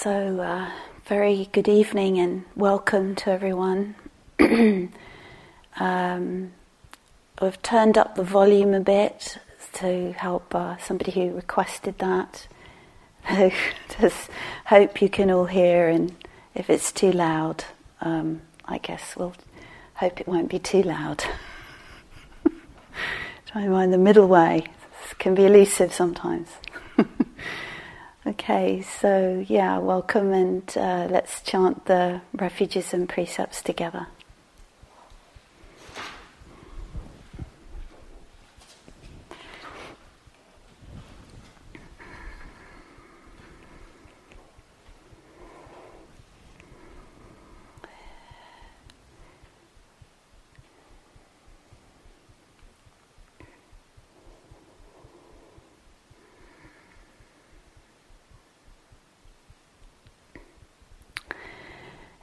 So, uh, very good evening and welcome to everyone. um, I've turned up the volume a bit to help uh, somebody who requested that. So, just hope you can all hear, and if it's too loud, um, I guess we'll hope it won't be too loud. Try and find the middle way. It can be elusive sometimes. Okay, so yeah, welcome and uh, let's chant the refuges and precepts together.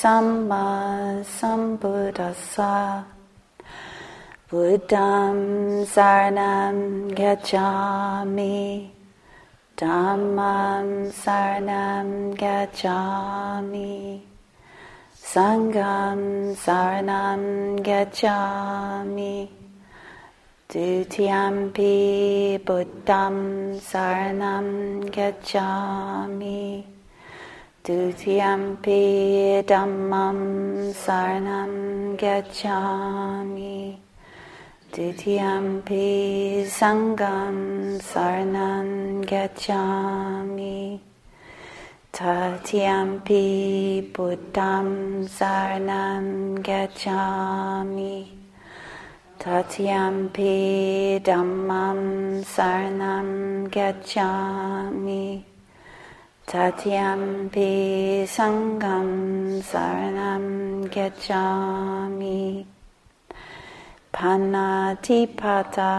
Samma Sambuddhassa Buddham Saranam Gacchami Dhammam Saranam Gacchami Sangham Saranam Gacchami Dutiyampi Buddham Saranam Gacchami Dutiyampi Dhammam Saranam Gacchami Dutiyampi Sangham Saranam Gacchami Tatiyampi Buddham Saranam Gacchami Tatiyampi Dhammam Saranam Gacchami Tatiyampi Sangham Saranam Gacchami Panatipata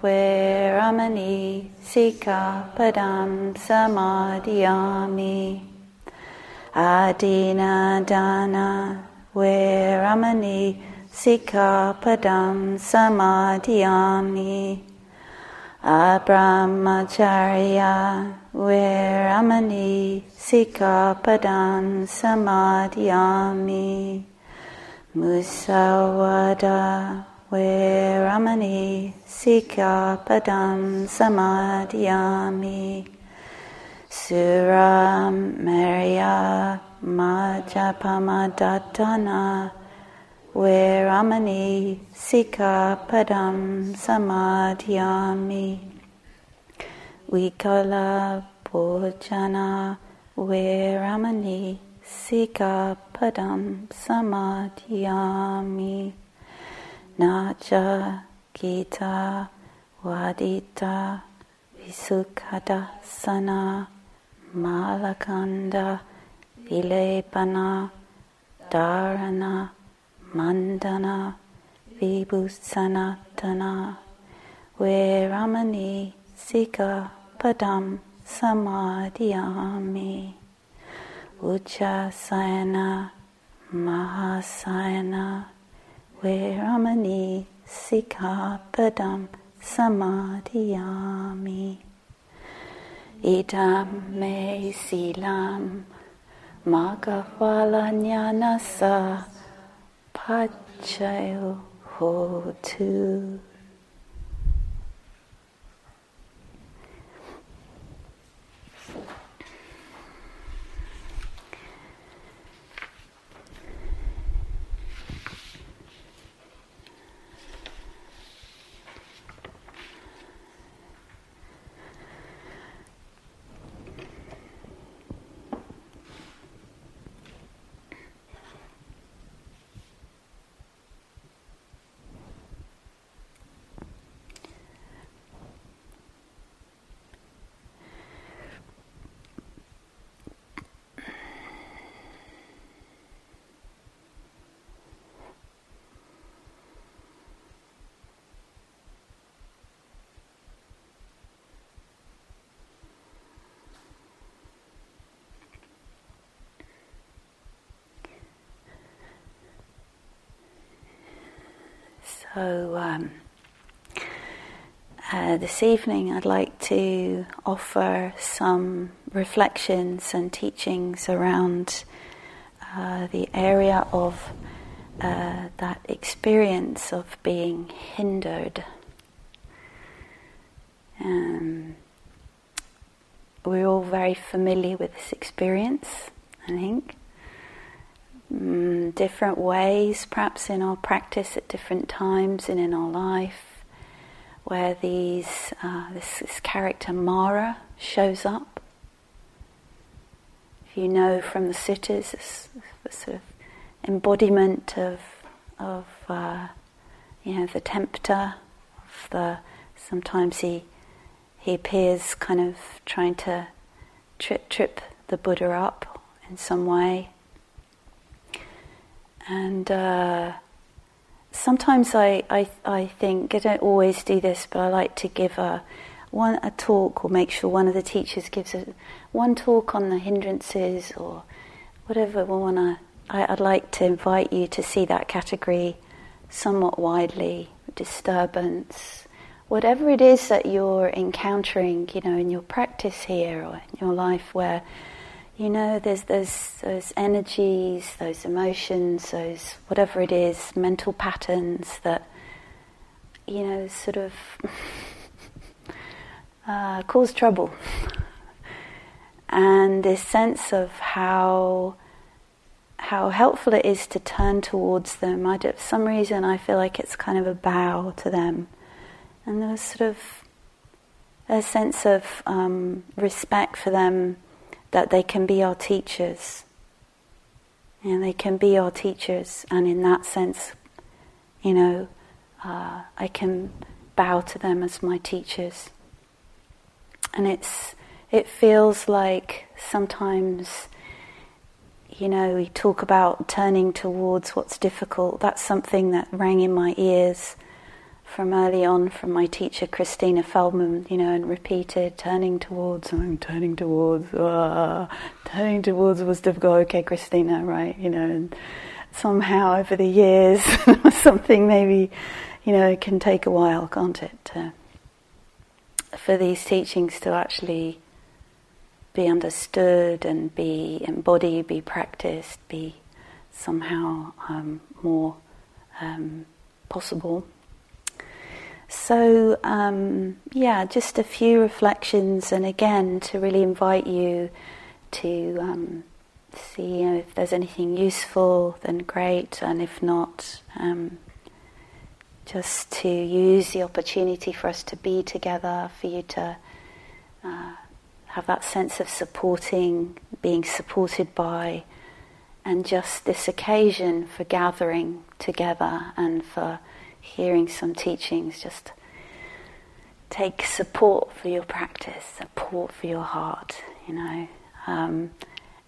Veramani Sika Padam Samadhyami Adina Dana Veramani Sika Padam Samadhyami Abramacharya Veramani Sikapadam Samadhyami. Musawada. Veramani Sikapadam Samadhyami. Suramarya Majapamadhatana Veramani Sikapadam Samadhyami Vikala Bhojana Veramani Sikapadam Samadhyami Nacha Gita Vadita Visukhadasana Malakanda Vilepana Dharana Mandana Vibhusanatana Veramani Sika Padam Samadhyami. Uchasayana Mahasayana. Veramani Sika Padam Samadhyami. Idam me silam Magafala jnanasa Pachayo Hotu. So, um, uh, this evening I'd like to offer some reflections and teachings around uh, the area of uh, that experience of being hindered. Um, we're all very familiar with this experience, I think. Mm, different ways, perhaps in our practice at different times and in our life, where these uh, this, this character Mara shows up. If you know from the suttas, this, this sort of embodiment of of uh, you know the tempter, of the sometimes he he appears kind of trying to trip trip the Buddha up in some way. And uh, sometimes I, I, I think, I don't always do this, but I like to give a, one, a talk or make sure one of the teachers gives a, one talk on the hindrances or whatever we want to. I'd like to invite you to see that category somewhat widely disturbance, whatever it is that you're encountering, you know, in your practice here or in your life where you know, there's those, those energies, those emotions, those whatever it is, mental patterns that, you know, sort of uh, cause trouble. and this sense of how how helpful it is to turn towards them. I for some reason, I feel like it's kind of a bow to them, and there's sort of a sense of um, respect for them that they can be our teachers. And they can be our teachers, and in that sense, you know, uh, I can bow to them as my teachers. And it's it feels like sometimes, you know, we talk about turning towards what's difficult. That's something that rang in my ears from early on from my teacher Christina Feldman, you know, and repeated turning towards, I'm turning towards, uh, turning towards was difficult. Okay, Christina, right, you know, and somehow over the years, something maybe, you know, it can take a while, can't it, to, for these teachings to actually be understood and be embodied, be practiced, be somehow um, more um, possible. So, um, yeah, just a few reflections, and again, to really invite you to um, see you know, if there's anything useful, then great, and if not, um, just to use the opportunity for us to be together, for you to uh, have that sense of supporting, being supported by, and just this occasion for gathering together and for hearing some teachings, just take support for your practice, support for your heart, you know. Um,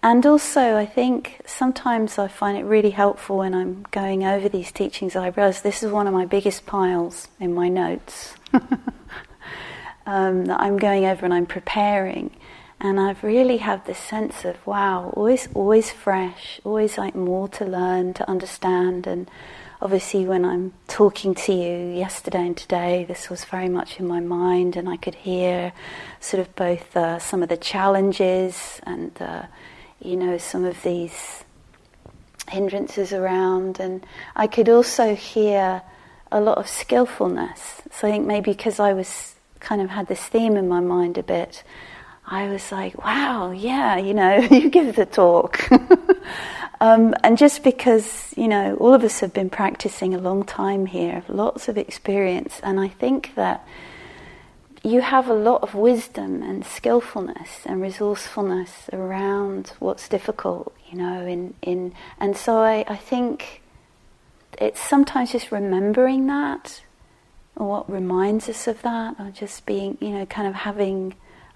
and also, I think sometimes I find it really helpful when I'm going over these teachings. I realize this is one of my biggest piles in my notes um, that I'm going over and I'm preparing. And I've really had this sense of wow, always, always fresh, always like more to learn, to understand, and obviously, when I'm talking to you yesterday and today, this was very much in my mind, and I could hear sort of both uh, some of the challenges and, uh, you know, some of these hindrances around, and I could also hear a lot of skillfulness. So I think maybe because I was kind of had this theme in my mind a bit, I was like, wow, yeah, you know, you give the talk. Um, and just because, you know, all of us have been practicing a long time here, lots of experience, and I think that you have a lot of wisdom and skillfulness and resourcefulness around what's difficult, you know, in, in and so I, I think it's sometimes just remembering that or what reminds us of that or just being, you know, kind of having,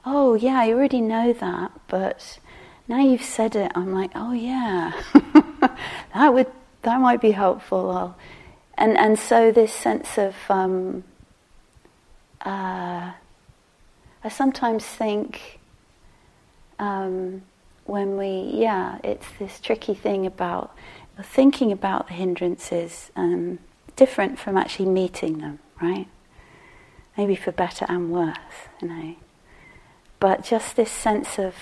oh yeah, I already know that, but now you've said it, I'm like, oh yeah, that would that might be helpful. I'll, and and so this sense of um, uh, I sometimes think um, when we yeah, it's this tricky thing about thinking about the hindrances. Um, different from actually meeting them, right? Maybe for better and worse, you know. But just this sense of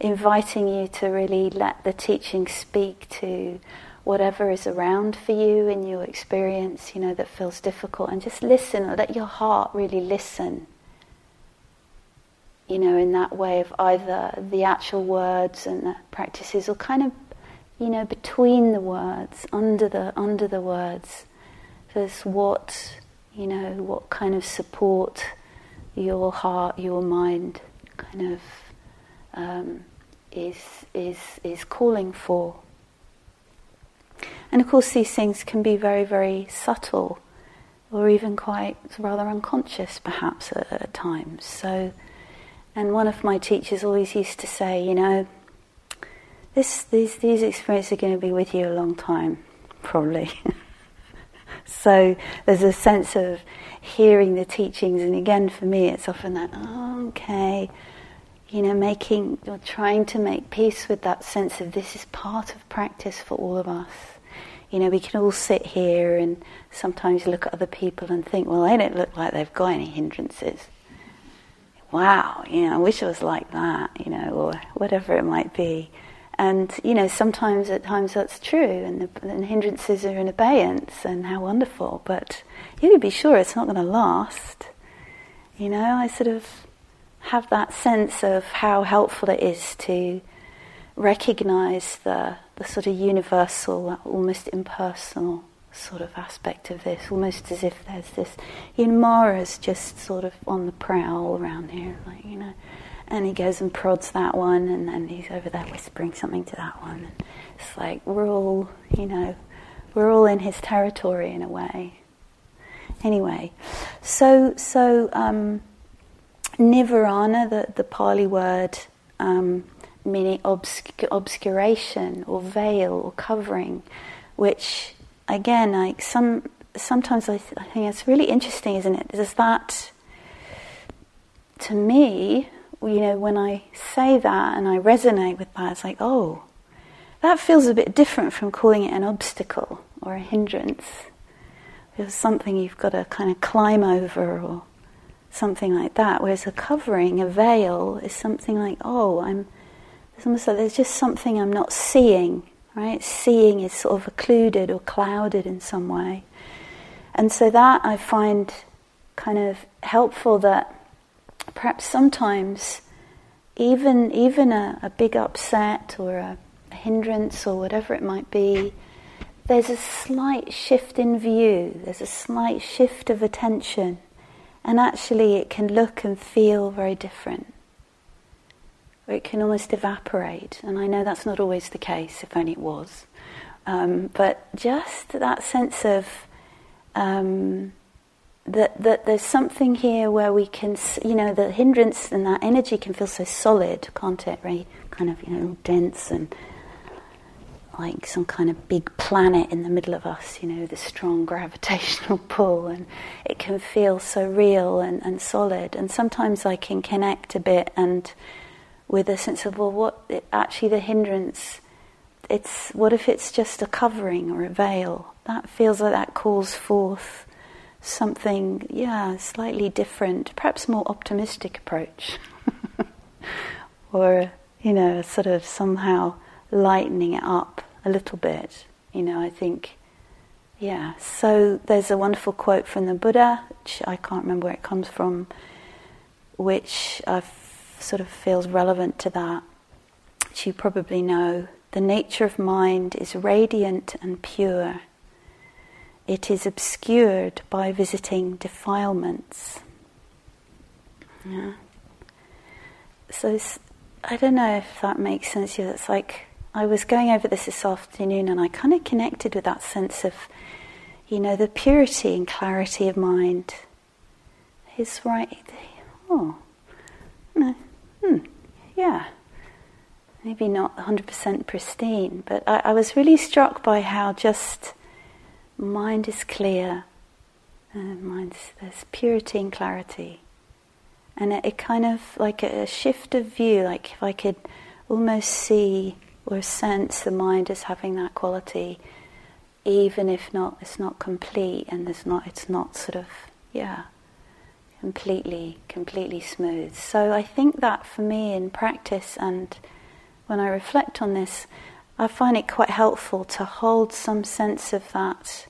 inviting you to really let the teaching speak to whatever is around for you in your experience, you know, that feels difficult, and just listen, let your heart really listen. You know, in that way of either the actual words and the practices, or kind of, you know, between the words, under the under the words, there's what, you know, what kind of support your heart, your mind, kind of um, is is is calling for. And of course, these things can be very, very subtle or even quite rather unconscious perhaps at, at, times. So, and one of my teachers always used to say, you know, this, these, these experiences are going to be with you a long time, probably. so there's a sense of hearing the teachings, and again, for me, it's often that, oh, okay, you know, making or trying to make peace with that sense of this is part of practice for all of us you know, we can all sit here and sometimes look at other people and think, well, they don't look like they've got any hindrances. Wow, you know, I wish I was like that, you know, or whatever it might be. And, you know, sometimes at times that's true and the, and hindrances are in abeyance and how wonderful, but you can be sure it's not going to last. You know, I sort of have that sense of how helpful it is to recognize the the sort of universal, almost impersonal sort of aspect of this, almost as if there's this. You know, Mara's just sort of on the prowl around here, like, you know, and he goes and prods that one, and then he's over there whispering something to that one. And it's like we're all, you know, we're all in his territory in a way. Anyway, so so um, nivarana, the the Pali word. Um, meaning obsc- obscuration or veil or covering, which again, like some sometimes I, th- I think it's really interesting, isn't it? Is that to me, you know, when I say that and I resonate with that, it's like, oh, that feels a bit different from calling it an obstacle or a hindrance. It's something you've got to kind of climb over or something like that. Whereas a covering, a veil, is something like, oh, I'm it's almost like there's just something I'm not seeing, right? Seeing is sort of occluded or clouded in some way. And so that I find kind of helpful that perhaps sometimes even even a, a big upset or a, a hindrance or whatever it might be, there's a slight shift in view, there's a slight shift of attention, and actually it can look and feel very different or it can almost evaporate. And I know that's not always the case, if only it was. Um, but just that sense of um, that that there's something here where we can, you know, the hindrance and that energy can feel so solid, can't it? Very kind of, you know, dense and like some kind of big planet in the middle of us, you know, the strong gravitational pull, and it can feel so real and, and solid. And sometimes I can connect a bit and with a sense of, well, what actually the hindrance, it's what if it's just a covering or a veil? That feels like that calls forth something, yeah, slightly different, perhaps more optimistic approach. or, you know, sort of somehow lightening it up a little bit. You know, I think, yeah. So there's a wonderful quote from the Buddha, which I can't remember where it comes from, which I've sort of feels relevant to that, which you probably know. The nature of mind is radiant and pure. It is obscured by visiting defilements. Yeah. So I don't know if that makes sense you. It's like I was going over this this afternoon and I kind of connected with that sense of, you know, the purity and clarity of mind. Is right. Oh, no, hmm, yeah, maybe not 100% pristine, but I, I, was really struck by how just mind is clear, uh, mind's, there's purity and clarity. And it, it kind of like a, a shift of view, like if I could almost see or sense the mind as having that quality, even if not, it's not complete, and there's not, it's not sort of, yeah, completely, completely smooth. So I think that for me in practice and when I reflect on this, I find it quite helpful to hold some sense of that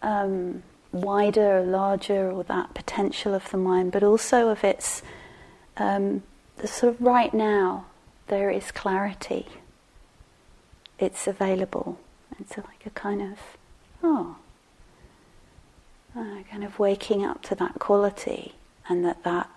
um, wider or larger or that potential of the mind, but also of its um, sort of right now there is clarity. It's available. It's like a kind of, oh, uh, kind of waking up to that quality and that that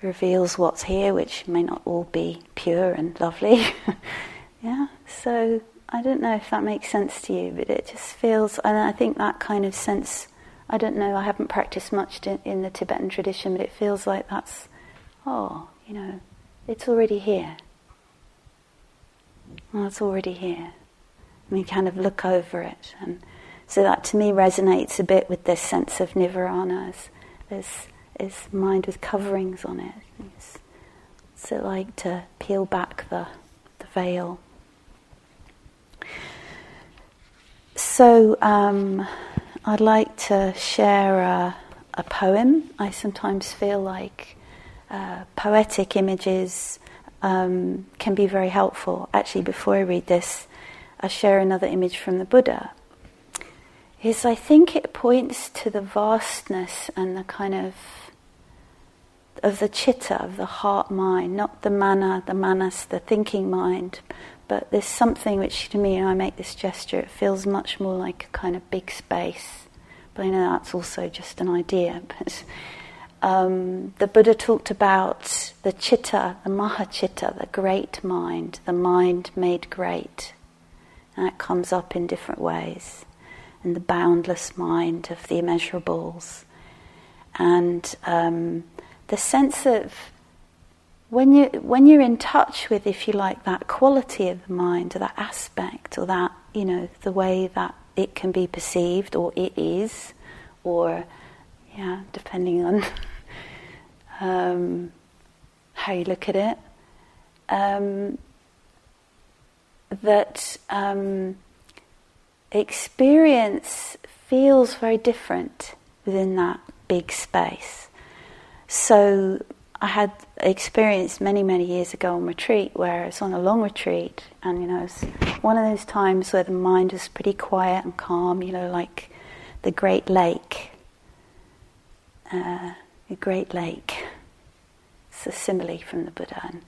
reveals what's here, which may not all be pure and lovely. yeah, so I don't know if that makes sense to you, but it just feels, and I think that kind of sense, I don't know, I haven't practiced much in, in the Tibetan tradition, but it feels like that's, oh, you know, it's already here. Well, it's already here. We kind of look over it. And so that to me resonates a bit with this sense of nivarana as, as mind with coverings on it. It's, it's like to peel back the, the veil. So um, I'd like to share a, a, poem. I sometimes feel like uh, poetic images um, can be very helpful. Actually, before I read this, I share another image from the Buddha. Is I think it points to the vastness and the kind of of the chitta, of the heart mind, not the mana, the manas, the thinking mind, but there's something which to me, and I make this gesture, it feels much more like a kind of big space. But I know that's also just an idea. But um, the Buddha talked about the chitta, the mahachitta, the great mind, the mind made great. And that comes up in different ways. In the boundless mind of the immeasurables. And um, the sense of when you when you're in touch with, if you like, that quality of the mind, or that aspect, or that you know the way that it can be perceived, or it is, or yeah, depending on um, how you look at it, um, that um, experience feels very different within that big space. So I had experience many, many years ago on retreat where I was on a long retreat, and you know, it's one of those times where the mind is pretty quiet and calm, you know, like the Great Lake. Uh, the Great Lake. It's a simile from the Buddha. And,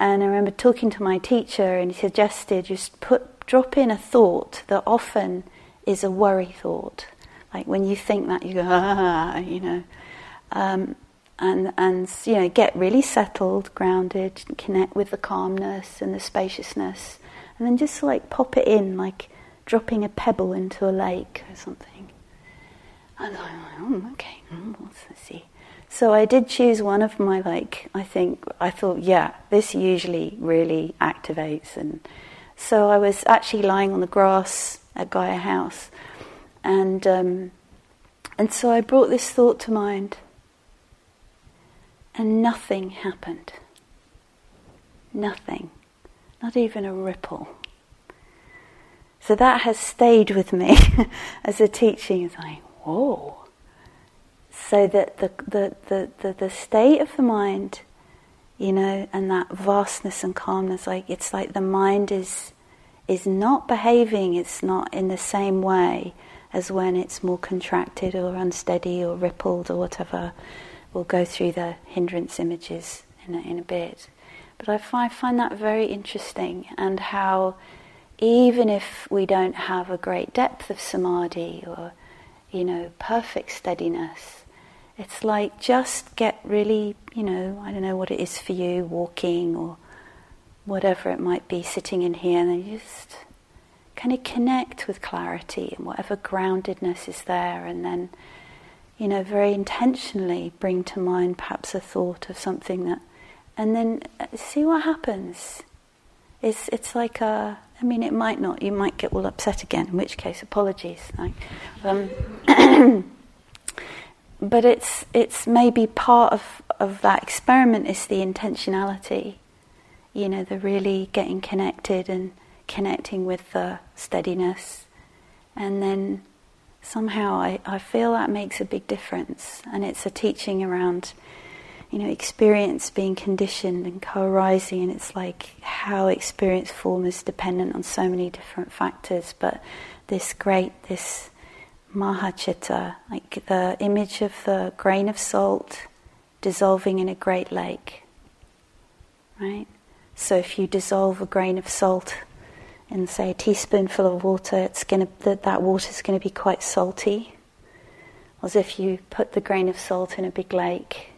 and I remember talking to my teacher, and he suggested just put drop in a thought that often is a worry thought. Like when you think that, you go, ah, you know. Um, and, and you know, get really settled, grounded, connect with the calmness and the spaciousness, and then just like pop it in, like dropping a pebble into a lake or something. And I'm like, oh, okay, mm, let's see. So I did choose one of my like. I think I thought, yeah, this usually really activates, and so I was actually lying on the grass at Gaia House, and um, and so I brought this thought to mind and nothing happened. Nothing. Not even a ripple. So that has stayed with me as a teaching. It's like, whoa. So that the, the, the, the, the state of the mind, you know, and that vastness and calmness, like it's like the mind is is not behaving, it's not in the same way as when it's more contracted or unsteady or rippled or whatever. We'll go through the hindrance images in a, in a bit. But I find, find that very interesting and how even if we don't have a great depth of samadhi or, you know, perfect steadiness, it's like just get really, you know, I don't know what it is for you, walking or whatever it might be, sitting in here, and just kind of connect with clarity and whatever groundedness is there, and then you know, very intentionally bring to mind perhaps a thought of something that, and then uh, see what happens. It's it's like a. I mean, it might not. You might get all upset again. In which case, apologies. Like, um, but it's it's maybe part of of that experiment is the intentionality. You know, the really getting connected and connecting with the steadiness, and then somehow I, I feel that makes a big difference. And it's a teaching around, you know, experience being conditioned and co arising, and it's like how experience form is dependent on so many different factors. But this great, this Mahachitta, like the image of the grain of salt dissolving in a great lake, right? So if you dissolve a grain of salt in, say, a teaspoonful of water, it's to that, that water is going to be quite salty. As if you put the grain of salt in a big lake,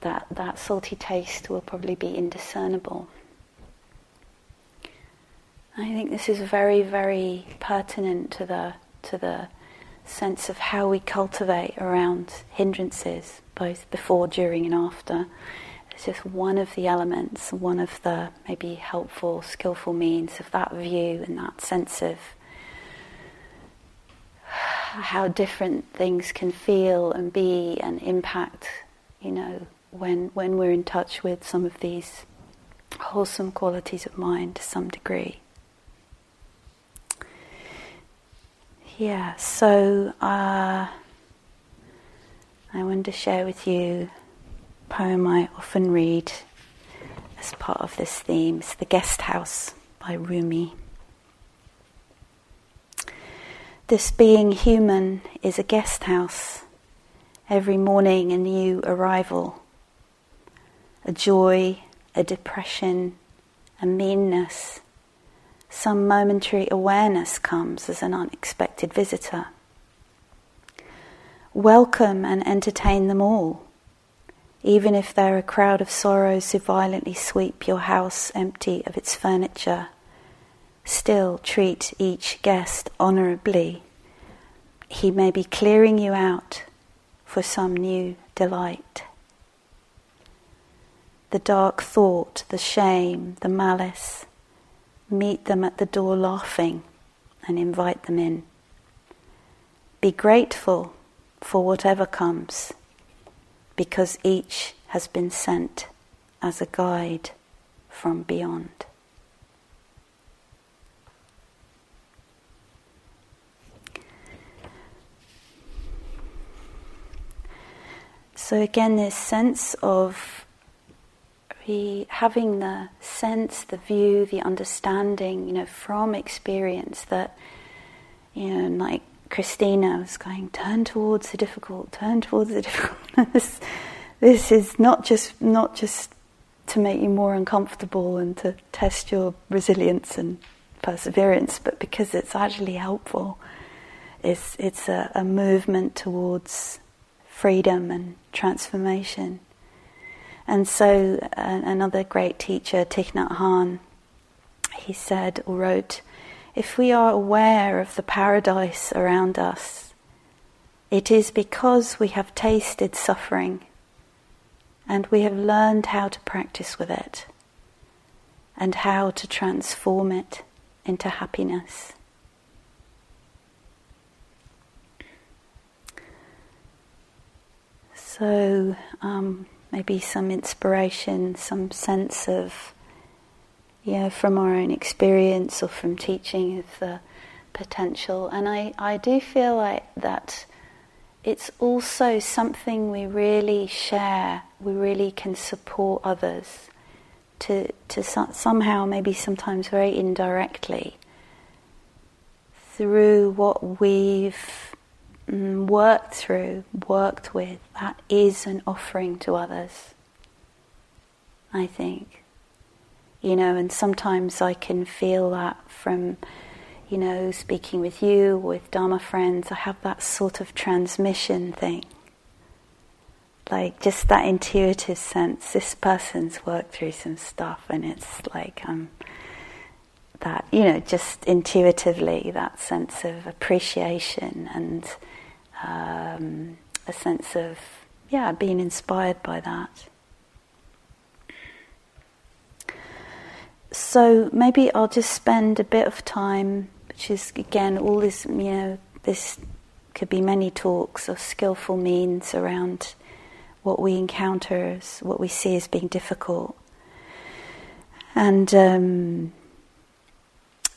that, that salty taste will probably be indiscernible. I think this is very, very pertinent to the to the sense of how we cultivate around hindrances, both before, during, and after. It's just one of the elements, one of the maybe helpful, skillful means of that view and that sense of how different things can feel and be and impact, you know, when, when we're in touch with some of these wholesome qualities of mind to some degree. Yeah, so uh, I wanted to share with you a poem I often read as part of this theme. It's The Guest House by Rumi. This being human is a guest house. Every morning, a new arrival. A joy, a depression, a meanness. Some momentary awareness comes as an unexpected visitor. Welcome and entertain them all even if they're a crowd of sorrows who violently sweep your house empty of its furniture, still treat each guest honourably. He may be clearing you out for some new delight. The dark thought, the shame, the malice, meet them at the door laughing and invite them in. Be grateful for whatever comes because each has been sent as a guide from beyond. So, again, this sense of having the sense, the view, the understanding, you know, from experience that, you know, like Christina was going, turn towards the difficult, turn towards the difficult. this, this is not just not just to make you more uncomfortable and to test your resilience and perseverance, but because it's actually helpful. It's it's a, a movement towards freedom and transformation. And so, uh, another great teacher, Thich Nhat Hanh, he said or wrote if we are aware of the paradise around us, it is because we have tasted suffering and we have learned how to practice with it and how to transform it into happiness. So, um, maybe some inspiration, some sense of yeah, from our own experience or from teaching of the potential. And I, I do feel like that it's also something we really share, we really can support others to, to so- somehow, maybe sometimes very indirectly, through what we've worked through, worked with, that is an offering to others, I think you know, and sometimes I can feel that from, you know, speaking with you, with Dharma friends, I have that sort of transmission thing. Like just that intuitive sense, this person's worked through some stuff, and it's like um, that, you know, just intuitively that sense of appreciation and um, a sense of, yeah, being inspired by that. so maybe I'll just spend a bit of time, which is again all this, you know, this could be many talks of skillful means around what we encounter, what we see as being difficult. And um,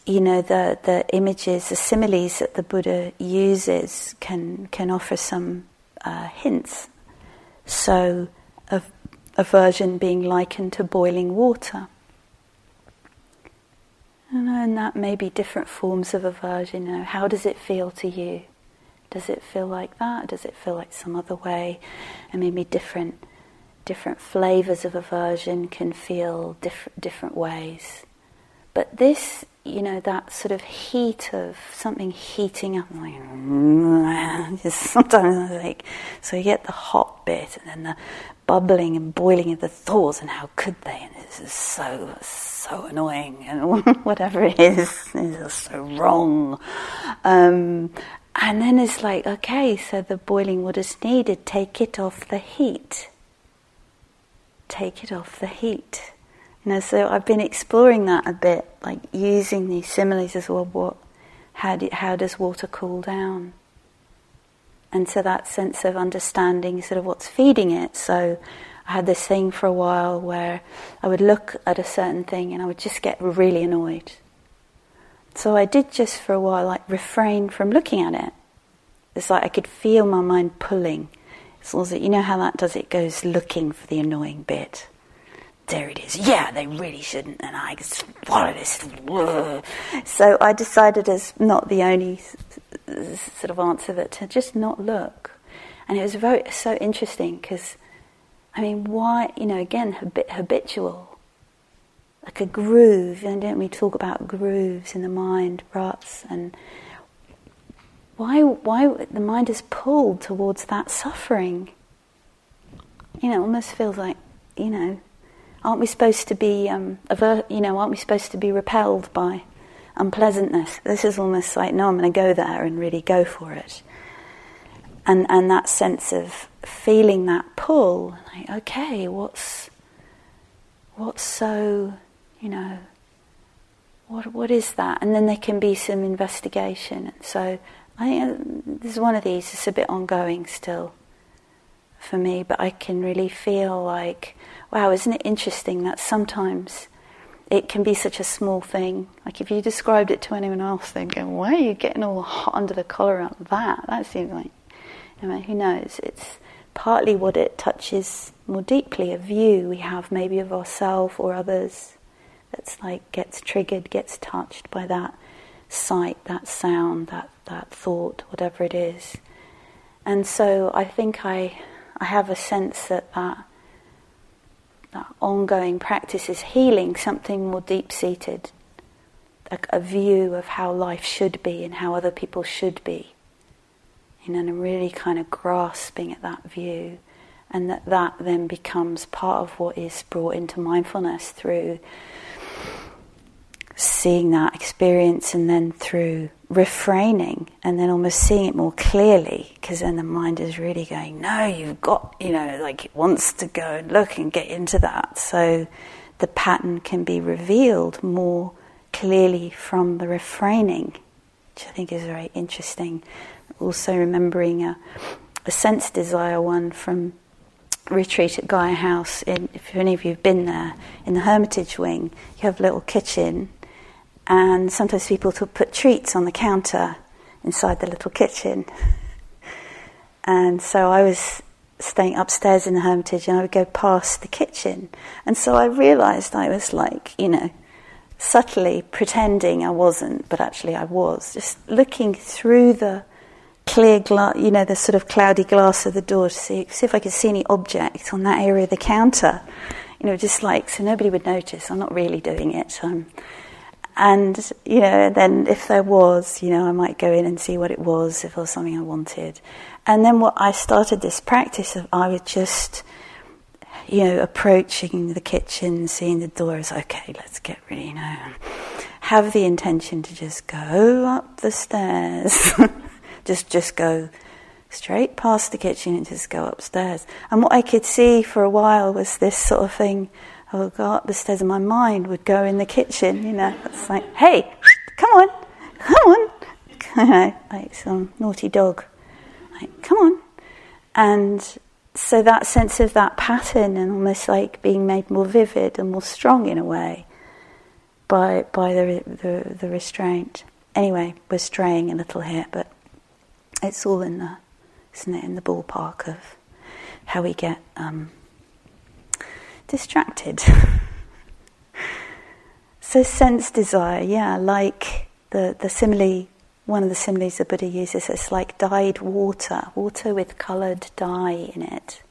you know, the, the images, the similes that the Buddha uses can, can offer some uh, hints. So, aversion being likened to boiling water. And that may be different forms of aversion. You know, how does it feel to you? Does it feel like that? Does it feel like some other way? And maybe different different flavors of aversion can feel different different ways. But this, you know, that sort of heat of something heating up, like sometimes like so you get the hot bit and then the bubbling and boiling of the thoughts and how could they? And this is so so annoying and whatever it is, is so wrong. Um, and then it's like, okay, so the boiling water's needed, take it off the heat. Take it off the heat. So I've been exploring that a bit, like using these similes as well. What, how, do, how does water cool down? And so that sense of understanding sort of what's feeding it. So I had this thing for a while where I would look at a certain thing and I would just get really annoyed. So I did just for a while like refrain from looking at it. It's like I could feel my mind pulling. It's also, you know how that does it goes looking for the annoying bit. There it is. Yeah, they really shouldn't. And I swallow this. So I decided as not the only sort of answer that to just not look. And it was very so interesting because, I mean, why, you know, again, habit, habitual like a groove, and don't we talk about grooves in the mind, ruts, and why, why the mind is pulled towards that suffering? You know, almost feels like, you know, aren't we supposed to be, um, aver- you know, aren't we supposed to be repelled by unpleasantness? This is almost like, no, I'm going to go there and really go for it. And, and that sense of feeling that pull, like, okay, what's, what's so you know, what what is that? And then there can be some investigation. And So I think this is one of these. It's a bit ongoing still for me, but I can really feel like, wow, isn't it interesting that sometimes it can be such a small thing. Like if you described it to anyone else, they'd go, "Why are you getting all hot under the collar about that?" That seems like, I mean, who knows? It's partly what it touches more deeply, a view we have maybe of ourselves or others that's like gets triggered, gets touched by that sight, that sound, that, that thought, whatever it is. And so I think I, I have a sense that, that that ongoing practice is healing something more deep seated, like a view of how life should be and how other people should be. You know, and really kind of grasping at that view, and that that then becomes part of what is brought into mindfulness through seeing that experience and then through refraining and then almost seeing it more clearly because then the mind is really going no you've got you know like it wants to go and look and get into that. So the pattern can be revealed more clearly from the refraining which i think is very interesting. Also remembering a, a sense desire one from retreat at Gaia House in, if any of you have been there in the Hermitage wing you have a little kitchen and sometimes people to put treats on the counter inside the little kitchen. And so I was staying upstairs in the Hermitage and I would go past the kitchen. And so I realized I was like, you know, subtly pretending I wasn't, but actually I was, just looking through the clear glass, you know, the sort of cloudy glass of the door to see, see if I could see any object on that area of the counter. You know, just like, so nobody would notice. I'm not really doing it. I'm and, you know, then if there was, you know, I might go in and see what it was, if it was something I wanted. And then what I started this practice of, I would just, you know, approaching the kitchen, seeing the door, doors, okay, let's get ready, you know, have the intention to just go up the stairs, just, just go straight past the kitchen and just go upstairs. And what I could see for a while was this sort of thing I would go up the stairs and my mind would go in the kitchen, you know. It's like, hey, come on, come on. You know, like some naughty dog. Like, come on. And so that sense of that pattern and almost like being made more vivid and more strong in a way by by the, the the restraint. Anyway, we're straying a little here, but it's all in the isn't it in the ballpark of how we get um, distracted. so sense desire, yeah, like the the simile. One of the similes the Buddha uses is like dyed water, water with coloured dye in it.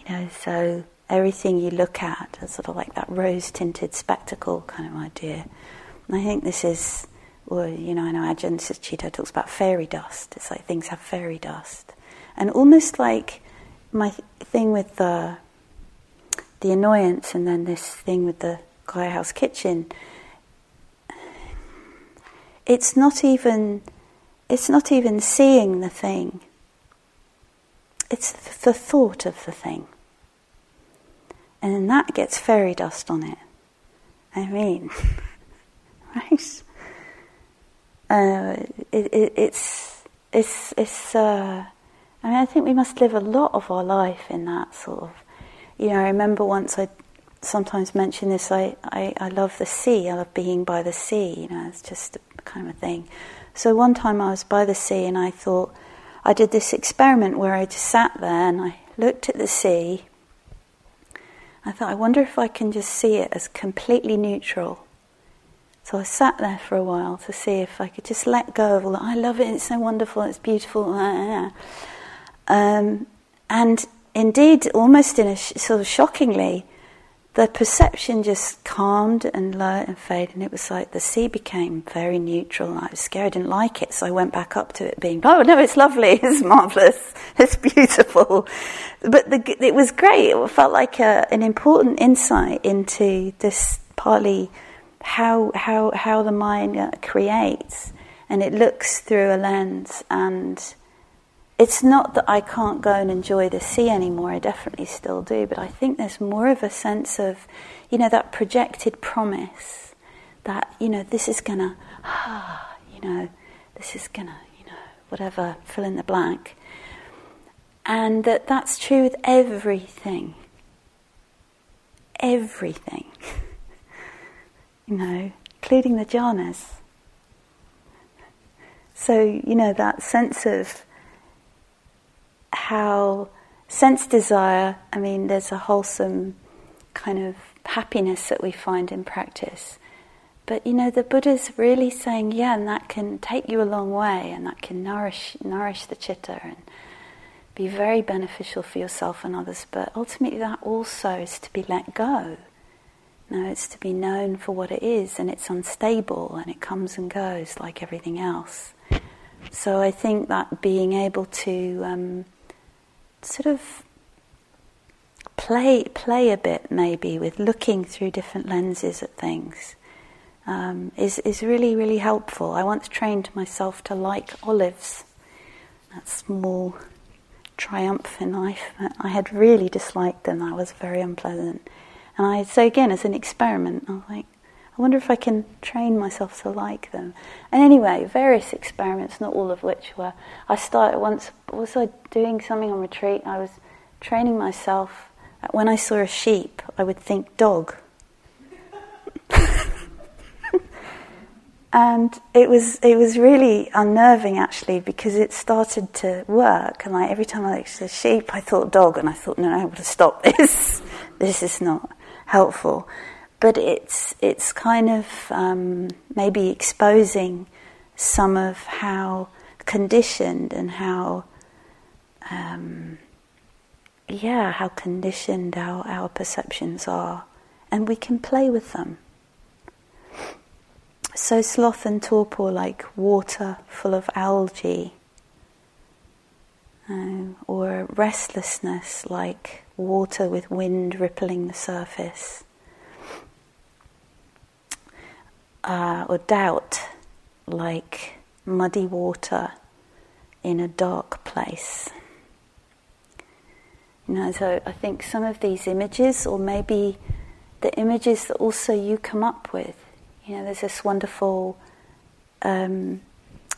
You know, so everything you look at is sort of like that rose tinted spectacle kind of idea. And I think this is, well, you know, I know Ajahn Sucitto talks about fairy dust. It's like things have fairy dust. And almost like my thing with the, the annoyance and then this thing with the Gaia House kitchen, it's not even, it's not even seeing the thing. It's the thought of the thing and then that gets fairy dust on it. I mean, right? Uh, it, it, it's it's it's. Uh, I mean, I think we must live a lot of our life in that sort of. You know, I remember once I sometimes mention this. I, I, I love the sea. I love being by the sea. You know, it's just kind of a thing. So one time I was by the sea and I thought I did this experiment where I just sat there and I looked at the sea I thought, I wonder if I can just see it as completely neutral. So I sat there for a while to see if I could just let go of all that. I love it, it's so wonderful, it's beautiful. Um, and indeed, almost in a sh- sort of shockingly, the perception just calmed and lowered and faded, and it was like the sea became very neutral. I was scared, I didn't like it, so I went back up to it, being, "Oh no, it's lovely, it's marvelous, it's beautiful." But the, it was great. It felt like a, an important insight into this partly how how how the mind uh, creates, and it looks through a lens and it's not that I can't go and enjoy the sea anymore, I definitely still do, but I think there's more of a sense of, you know, that projected promise that, you know, this is gonna, ah, you know, this is gonna, you know, whatever, fill in the blank. And that that's true with everything. Everything. you know, including the jhanas. So, you know, that sense of how sense desire, I mean, there's a wholesome kind of happiness that we find in practice. But you know, the Buddha's really saying, yeah, and that can take you a long way, and that can nourish nourish the chitta and be very beneficial for yourself and others. But ultimately, that also is to be let go. No, it's to be known for what it is, and it's unstable, and it comes and goes like everything else. So I think that being able to um, sort of play play a bit maybe with looking through different lenses at things um, is is really really helpful. I once trained myself to like olives. That small triumph in life. I had really disliked them. I was very unpleasant, and I so again as an experiment, I was like, I wonder if I can train myself to like them. And anyway, various experiments, not all of which were. I started once, was I doing something on retreat? I was training myself. When I saw a sheep, I would think dog. and it was it was really unnerving actually because it started to work and like every time I looked at a sheep I thought dog and I thought no, no I have to stop this this is not helpful but it's it's kind of um, maybe exposing some of how conditioned and how um, yeah how conditioned our, our perceptions are and we can play with them. So sloth and torpor like water full of algae uh, or restlessness like water with wind rippling the surface uh, or doubt like muddy water in a dark place. You know, so I think some of these images, or maybe the images that also you come up with, you know, there's this wonderful um,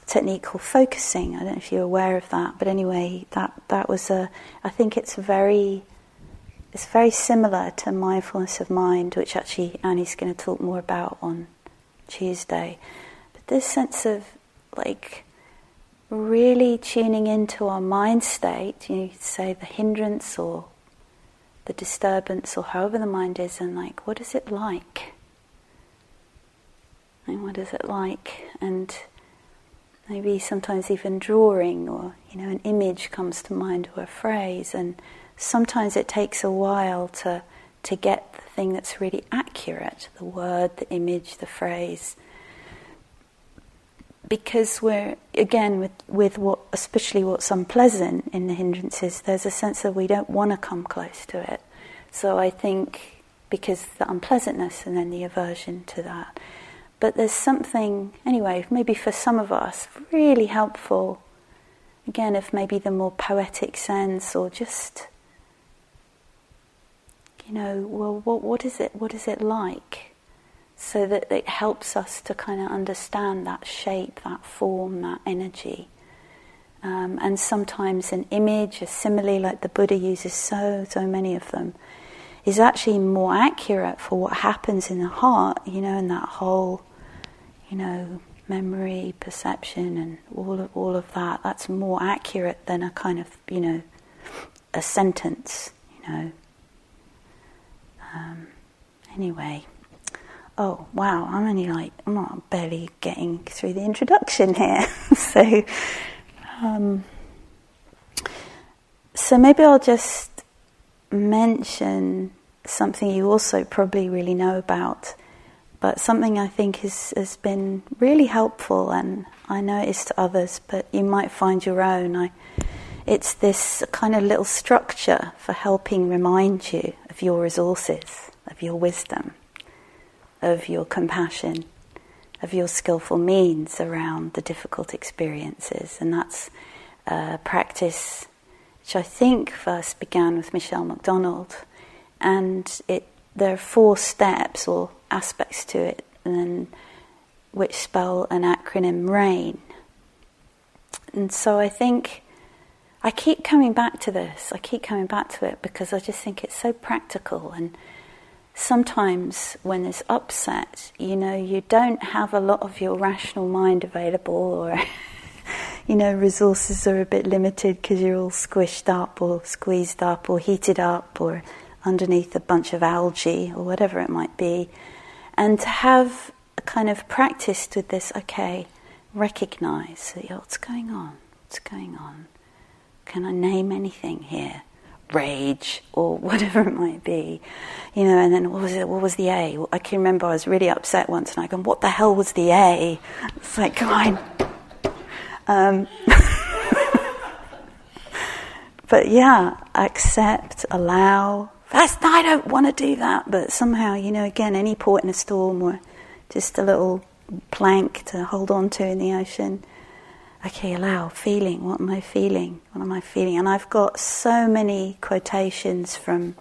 technique called focusing. I don't know if you're aware of that, but anyway, that that was a. I think it's very it's very similar to mindfulness of mind, which actually Annie's going to talk more about on Tuesday. But this sense of like really tuning into our mind state, you say the hindrance or the disturbance or however the mind is, and like, what is it like? And what is it like? And maybe sometimes even drawing or you know an image comes to mind or a phrase, and sometimes it takes a while to to get the thing that's really accurate, the word, the image, the phrase. Because we're again with with what especially what's unpleasant in the hindrances there's a sense that we don't want to come close to it. So i think because the unpleasantness and then the aversion to that. But there's something anyway maybe for some of us really helpful again if maybe the more poetic sense or just you know well what what is it what is it like so that it helps us to kind of understand that shape, that form, that energy. Um, and sometimes an image, a simile like the Buddha uses so, so many of them, is actually more accurate for what happens in the heart, you know, in that whole, you know, memory, perception, and all of, all of that. That's more accurate than a kind of, you know, a sentence, you know. Um, anyway oh wow, I'm only like I'm not barely getting through the introduction here. so, um, so maybe I'll just mention something you also probably really know about, but something I think is, has been really helpful, and I know it's to others, but you might find your own. I, it's this kind of little structure for helping remind you of your resources, of your wisdom of your compassion, of your skillful means around the difficult experiences. And that's a practice which I think first began with Michele McDonald. And it, there are four steps or aspects to it, and which spell an acronym RAIN. And so I think I keep coming back to this. I keep coming back to it because I just think it's so practical and sometimes when there's upset, you know, you don't have a lot of your rational mind available, or, you know, resources are a bit limited because you're all squished up, or squeezed up, or heated up, or underneath a bunch of algae, or whatever it might be. And to have a kind of practiced with this, okay, recognize what's going on, what's going on. Can I name anything here? rage or whatever it might be, you know. And then what was it? What was the A? I can remember I was really upset once, and I go, "What the hell was the A?" It's like, come on. Um, but yeah, accept, allow. That's I don't want to do that, but somehow, you know, again, any port in a storm or just a little plank to hold on to in the ocean okay, allow feeling. What am I feeling? What am I feeling? And I've got so many quotations from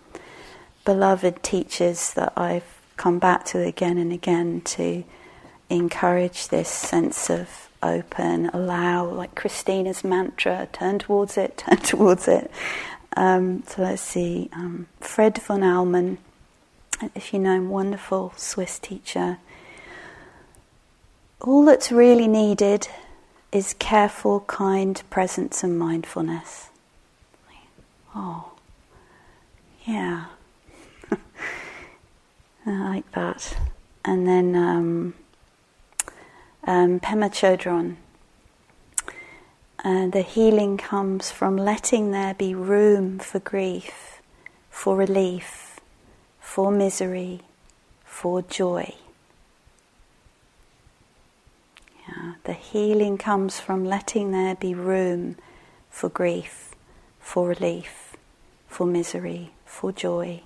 beloved teachers that I've come back to again and again to encourage this sense of open, allow, like Christina's mantra, turn towards it, turn towards it. Um, so let's see, um, Fred von Allmen, if you know him, wonderful Swiss teacher. All that's really needed is careful, kind presence and mindfulness. Oh, yeah. I like that. And then um, um, Pema Chodron. Uh, the healing comes from letting there be room for grief, for relief, for misery, for joy. Yeah, the healing comes from letting there be room for grief, for relief, for misery, for joy.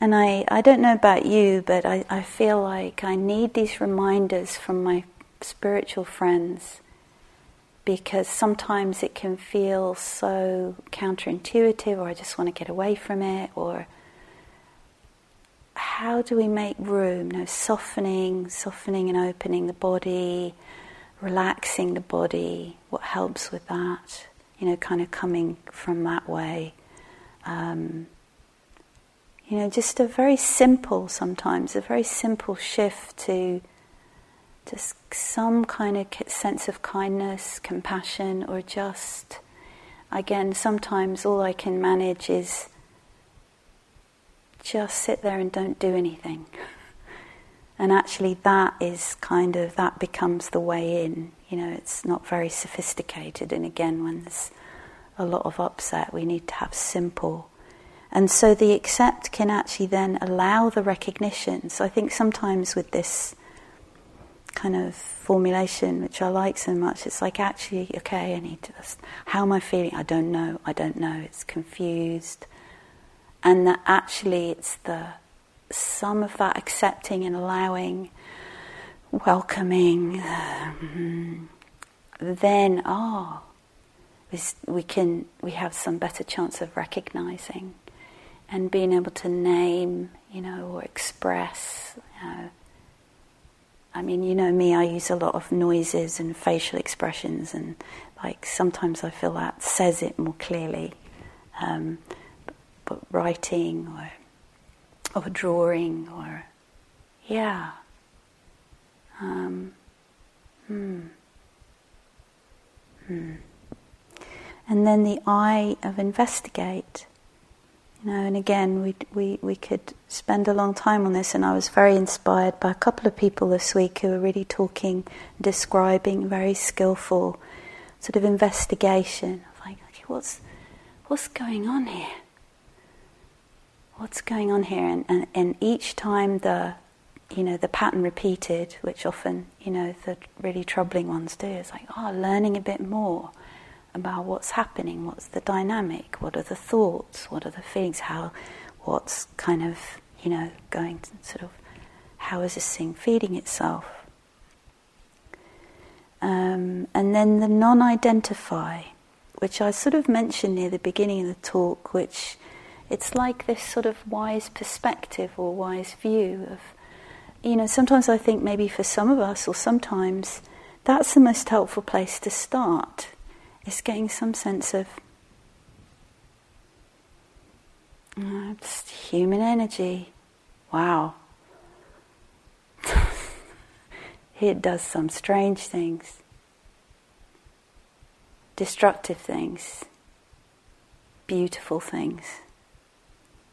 And I, I don't know about you, but I, I feel like I need these reminders from my spiritual friends because sometimes it can feel so counterintuitive, or I just want to get away from it, or how do we make room? You know, softening, softening and opening the body, relaxing the body. What helps with that? You know, kind of coming from that way. um, you know, just a very simple, sometimes, a very simple shift to just some kind of sense of kindness, compassion, or just, again, sometimes all I can manage is just sit there and don't do anything. And actually, that is kind of, that becomes the way in. You know, it's not very sophisticated. And again, when there's a lot of upset, we need to have simple. And so the accept can actually then allow the recognition. So I think sometimes with this kind of formulation, which I like so much, it's like actually, okay, I need to just, how am I feeling? I don't know, I don't know, it's confused. And that actually it's the some of that accepting and allowing, welcoming, um, then ah, oh, we can we have some better chance of recognizing and being able to name, you know, or express. You know. I mean, you know me, I use a lot of noises and facial expressions, and like sometimes I feel that says it more clearly. Um, writing or of drawing or, yeah. Um, hmm. Hmm. And then the I of investigate. You know, and again, we, we, we could spend a long time on this, and I was very inspired by a couple of people this week who were really talking, describing very skillful sort of investigation of like, okay, what's, what's going on here? What's going on here? And, and, and each time the, you know, the pattern repeated, which often, you know, the really troubling ones do, is like, oh, learning a bit more about what's happening, what's the dynamic, what are the thoughts, what are the feelings, how, what's kind of, you know, going to sort of, how is this thing feeding itself? Um, and then the non identify, which I sort of mentioned near the beginning of the talk, which it's like this sort of wise perspective or wise view of, you know, sometimes I think maybe for some of us, or sometimes that's the most helpful place to start, is getting some sense of uh, just human energy. Wow. it does some strange things, destructive things, beautiful things.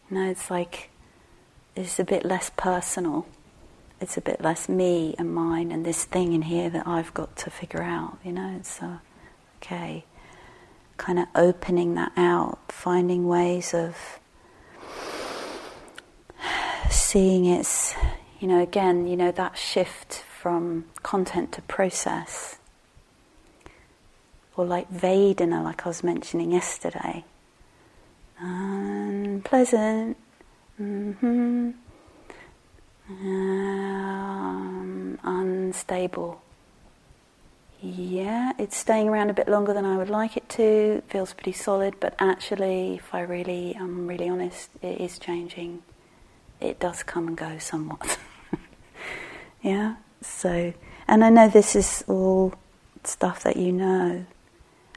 You know, it's like it's a bit less personal. It's a bit less me and mine and this thing in here that I've got to figure out. You know, it's uh, okay. Kind of opening that out, finding ways of seeing its, you know, again, you know, that shift from content to process. Or like Vedana, like I was mentioning yesterday unpleasant, mm-hmm. um, unstable. Yeah, it's staying around a bit longer than I would like it to. It feels pretty solid, but actually, if I really, I'm really honest, it is changing. It does come and go somewhat. yeah, so, and I know this is all stuff that you know,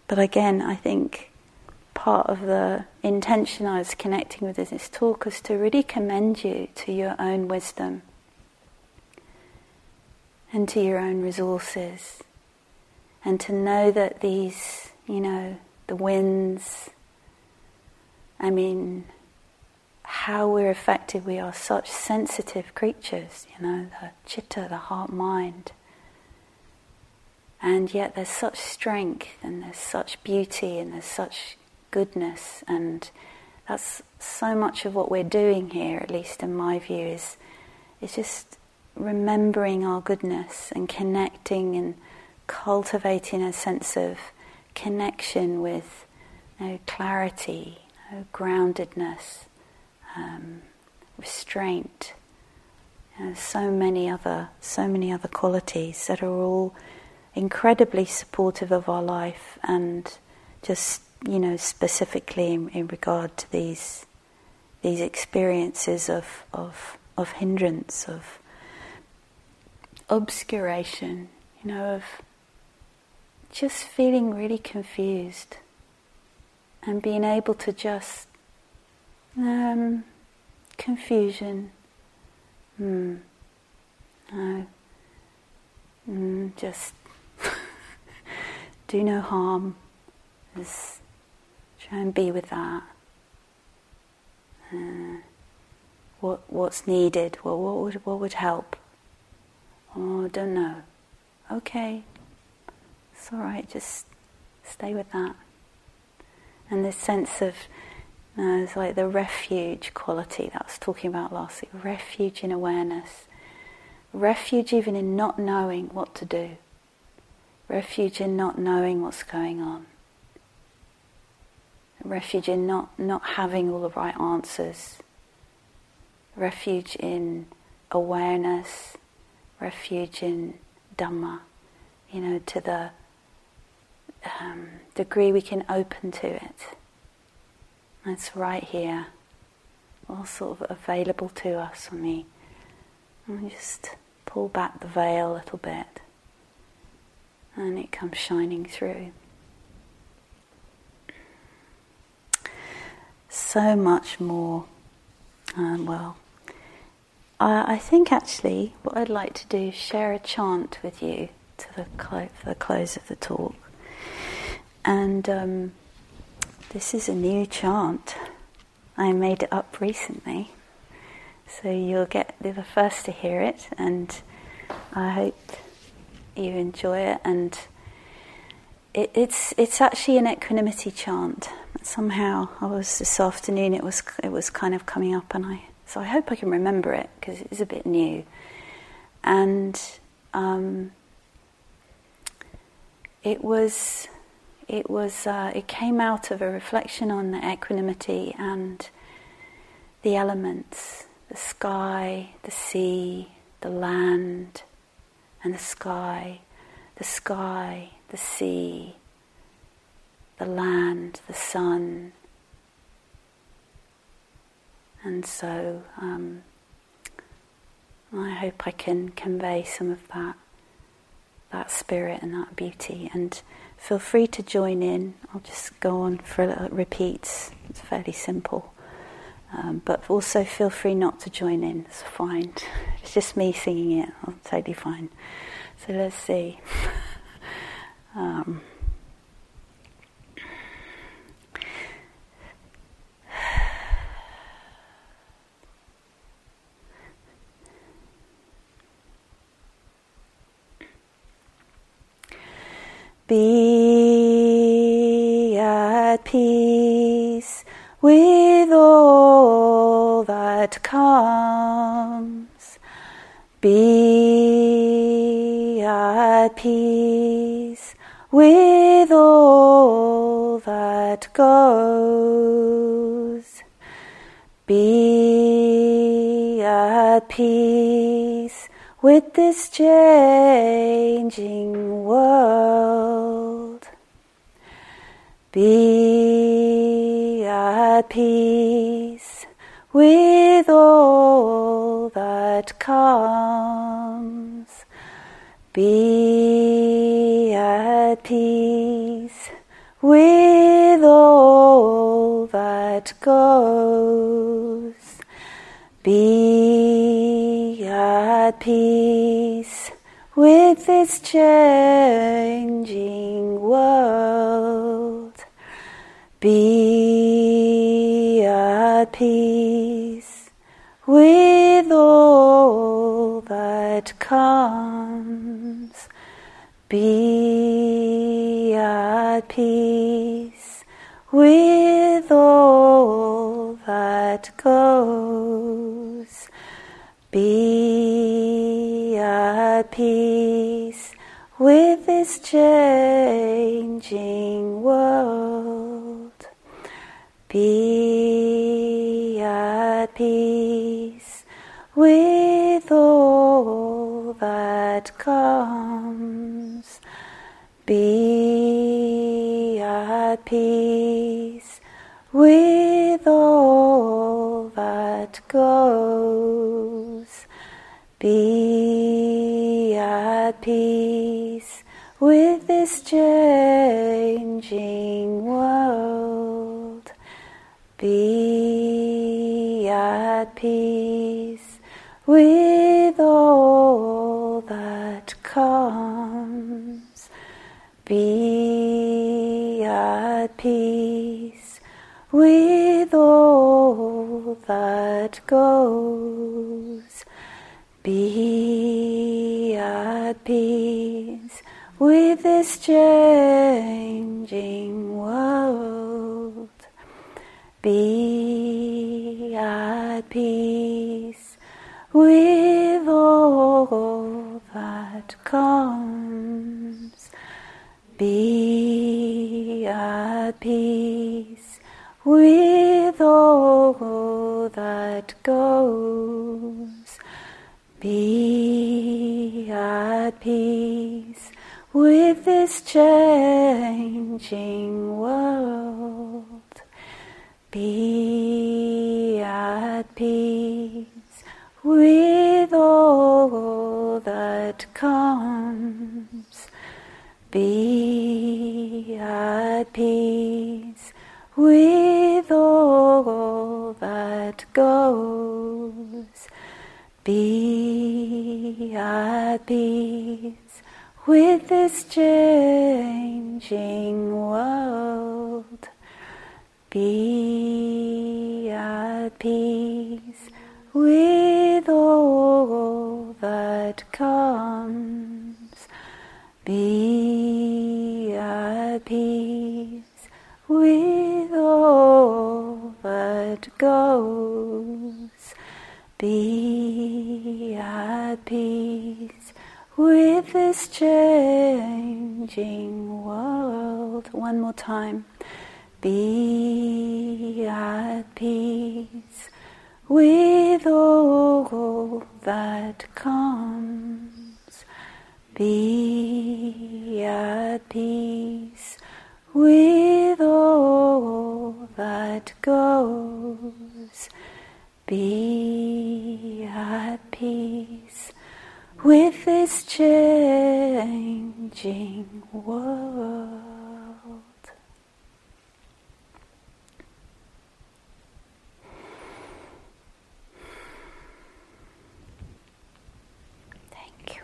but again, I think part of the intention I was connecting with this talk was to really commend you to your own wisdom and to your own resources, and to know that these, you know, the winds, I mean, how we're affected, we are such sensitive creatures, you know, the chitta, the heart mind. And yet there's such strength and there's such beauty and there's such goodness, and that's so much of what we're doing here, at least in my view, is, is just remembering our goodness and connecting and cultivating a sense of connection with you know, clarity, you know, groundedness, um, restraint. Know, so many other, so many other qualities that are all incredibly supportive of our life and just you know, specifically in, in regard to these these experiences of, of of hindrance, of obscuration, you know, of just feeling really confused and being able to just Um, confusion. Mm. No. Mm, just do no harm. And be with that. Uh, what what's needed? Well, what would what would help? Oh, don't know. Okay, it's all right. Just stay with that. And this sense of uh, it's like the refuge quality that I was talking about last week. Refuge in awareness. Refuge even in not knowing what to do. Refuge in not knowing what's going on. Refuge in not, not having all the right answers. Refuge in awareness. Refuge in Dhamma. You know, to the um, degree we can open to it. It's right here, all sort of available to us when we, when just pull back the veil a little bit and it comes shining through. So much more. Um, well, I, I, think actually what I'd like to do is share a chant with you to the clo- the close of the talk. And um, this is a new chant. I made it up recently. So you'll get the first to hear it, and I hope you enjoy it. And it, it's it's actually an equanimity chant. Somehow, I was this afternoon. It was it was kind of coming up, and I so I hope I can remember it because it is a bit new. And um, it was it was uh, it came out of a reflection on the equanimity and the elements, the sky, the sea, the land, and the sky, the sky, the sea, the land, the sun. And so um, I hope I can convey some of that, that spirit and that beauty. And feel free to join in. I'll just go on for a little repeats. It's fairly simple. Um, but also feel free not to join in. It's fine. It's just me singing it. I'm totally fine. So let's see. um, Be at peace with all that comes. Be goes. Be at peace with this changing world. Be at peace with all that comes. Be at peace with that goes. Be at peace with this changing world. Be at peace with all that comes. Be at peace with all that goes. Be at peace with this changing. world. Be at peace with all that comes. Be at peace with goes. Be at peace with this changing world. Be at peace with all that comes. Be at peace with all that goes. Be at peace with this changing world. Be at peace with all that comes. Be at peace with all that goes. Be at peace with this changing world. Be at peace with with this changing world. One more time. Be at peace with all that comes. Be at peace with all that goes. Be at peace with this changing world. Thank you.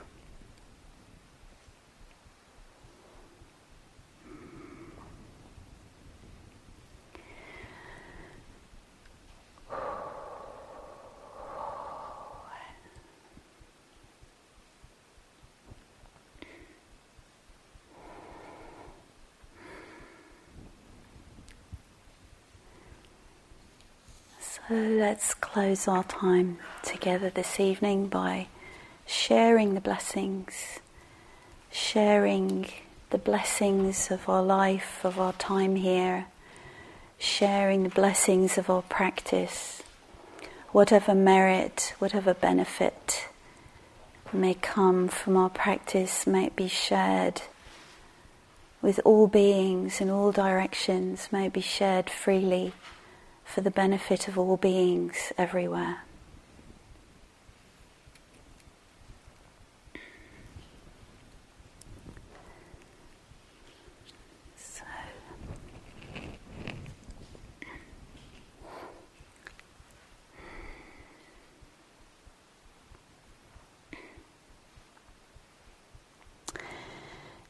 So let's close our time together this evening by sharing the blessings, sharing the blessings of our life, of our time here, sharing the blessings of our practice, whatever merit, whatever benefit may come from our practice, may be shared with all beings in all directions, may be shared freely for the benefit of all beings everywhere. So.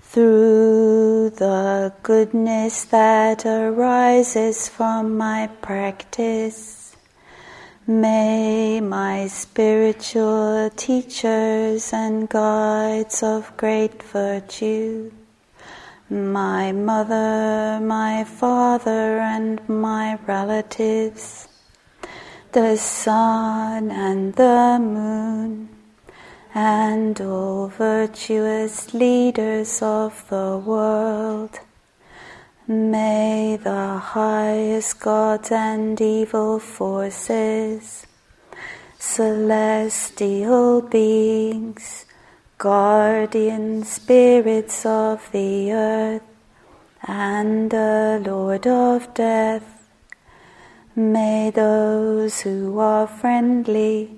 Through the goodness that arises from my practice, may my spiritual teachers and guides of great virtue, my mother, my father, and my relatives, the sun and the moon, and all virtuous leaders of the world. May the highest gods and evil forces, celestial beings, guardian spirits of the earth, and the Lord of death, may those who are friendly,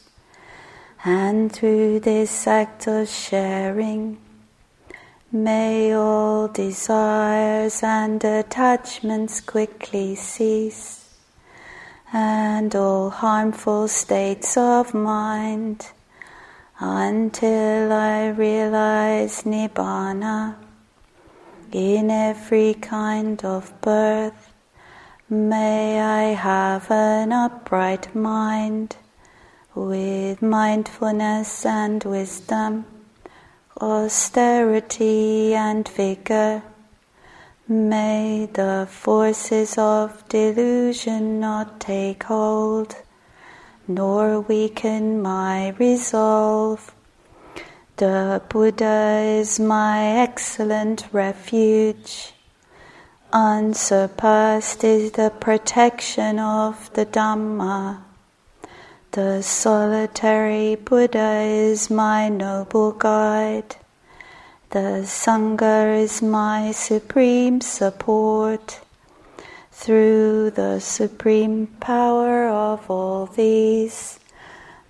and through this act of sharing. May all desires and attachments quickly cease and all harmful states of mind until I realize Nibbana in every kind of birth. May I have an upright mind with mindfulness and wisdom, austerity and vigor May the forces of delusion not take hold, nor weaken my resolve. The Buddha is my excellent refuge. Unsurpassed is the protection of the Dhamma. The solitary Buddha is my noble guide. The Sangha is my supreme support. Through the supreme power of all these,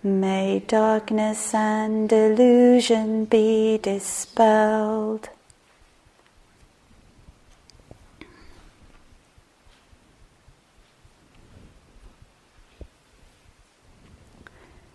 may darkness and illusion be dispelled.